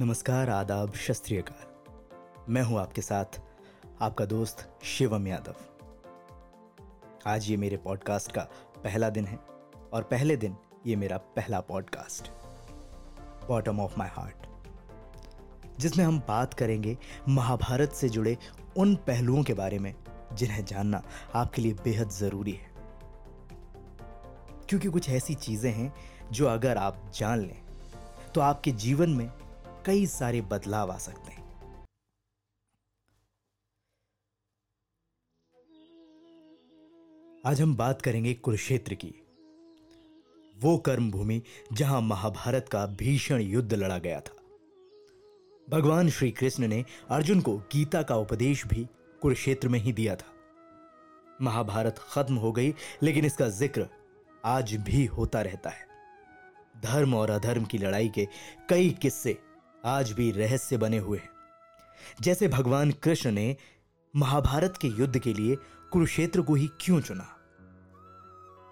नमस्कार, आदाब शस्त्रीयकार मैं हूँ आपके साथ आपका दोस्त शिवम यादव। आज ये मेरे पॉडकास्ट का पहला दिन है और पहले दिन ये मेरा पहला podcast. Bottom of my heart जिसमें हम बात करेंगे महाभारत से जुड़े उन पहलुओं के बारे में जिन्हें जानना आपके लिए बेहद ज़रूरी है। क्योंकि कुछ ऐसी चीज़ें हैं जो अगर आप जान लें तो आपके जीवन में कई सारे बदलाव आ सकते हैं। आज हम बात करेंगे कुरुक्षेत्र की, वो कर्म भूमि जहाँ महाभारत का भीषण युद्ध लड़ा गया था। भगवान श्री कृष्ण ने अर्जुन को गीता का उपदेश भी कुरुक्षेत्र में ही दिया था। महाभारत खत्म हो गई, लेकिन इसका ज़िक्र आज भी होता रहता है। धर्म और अधर्म की लड़ाई के कई किस्से आज भी रहस्य बने हुए हैं। जैसे भगवान कृष्ण ने महाभारत के युद्ध के लिए कुरुक्षेत्र को ही क्यों चुना?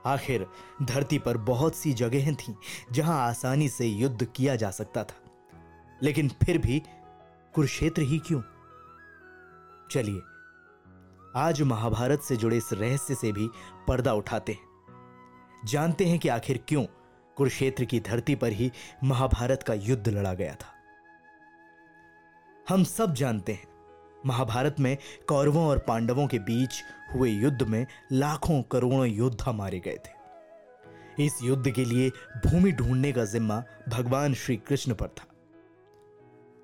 आखिर धरती पर बहुत सी जगहें थीं जहाँ आसानी से युद्ध किया जा सकता था। लेकिन फिर भी कुरुक्षेत्र ही क्यों? चलिए, आज महाभारत से जुड़े इस रहस्य से भी पर्दा उठाते हैं। जानते हैं कि आखिर क्यों कुरुक्षेत्र की धरती पर ही महाभारत का युद्ध लड़ा गया था। हम सब जानते हैं। महाभारत में कौरवों और पांडवों के बीच हुए युद्ध में लाखों करोड़ों योद्धा मारे गए थे। इस युद्ध के लिए भूमि ढूँढने का जिम्मा भगवान श्री कृष्ण पर था।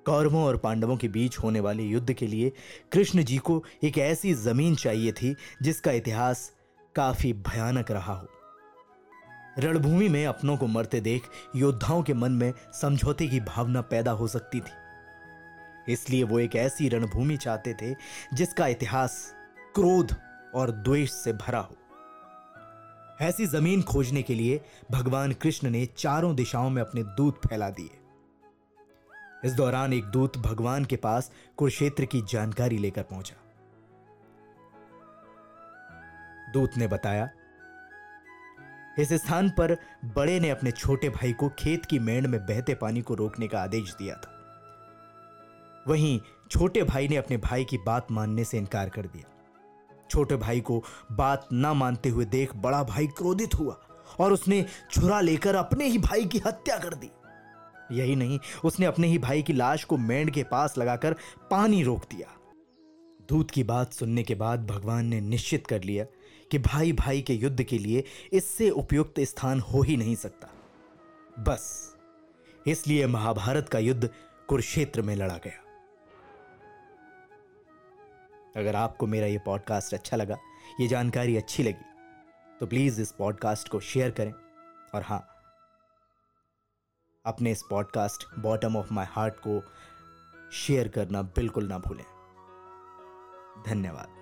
कौरवों और पांडवों के बीच होने वाले युद्ध के लिए कृष्ण जी को एक ऐसी ज़मीन चाहिए थी जिसका इतिहास काफ़ी भयानक रहा हो। रणभूमि में अपनों को मरते देख योद्धाओं के मन में समझौते की भावना पैदा हो सकती थी। इसलिए वो एक ऐसी रणभूमि चाहते थे जिसका इतिहास क्रोध और द्वेष से भरा हो। ऐसी ज़मीन खोजने के लिए भगवान कृष्ण ने चारों दिशाओं में अपने दूत फैला दिए। इस दौरान एक दूत भगवान के पास कुरुक्षेत्र की जानकारी लेकर पहुँचा। दूत ने बताया, इस स्थान पर बड़े ने अपने छोटे भाई को खेत की मेंढ में बहते पानी को रोकने का आदेश दिया था। वहीं छोटे भाई ने अपने भाई की बात मानने से इनकार कर दिया। छोटे भाई को बात ना मानते हुए देख बड़ा भाई क्रोधित हुआ और उसने छुरा लेकर अपने ही भाई की हत्या कर दी। यही नहीं, उसने अपने ही भाई की लाश को मेंढ के पास लगाकर पानी रोक दिया। दूत की बात सुनने के बाद भगवान ने निश्चित कर लिया कि भाई भाई के युद्ध के लिए इससे उपयुक्त स्थान हो ही नहीं सकता। बस, इसलिए महाभारत का युद्ध कुरुक्षेत्र में लड़ा गया। अगर आपको मेरा ये पॉडकास्ट अच्छा लगा, ये जानकारी अच्छी लगी तो प्लीज़ इस पॉडकास्ट को शेयर करें। और हाँ अपने इस podcast bottom of my heart को शेयर करना बिल्कुल ना भूलें। धन्यवाद।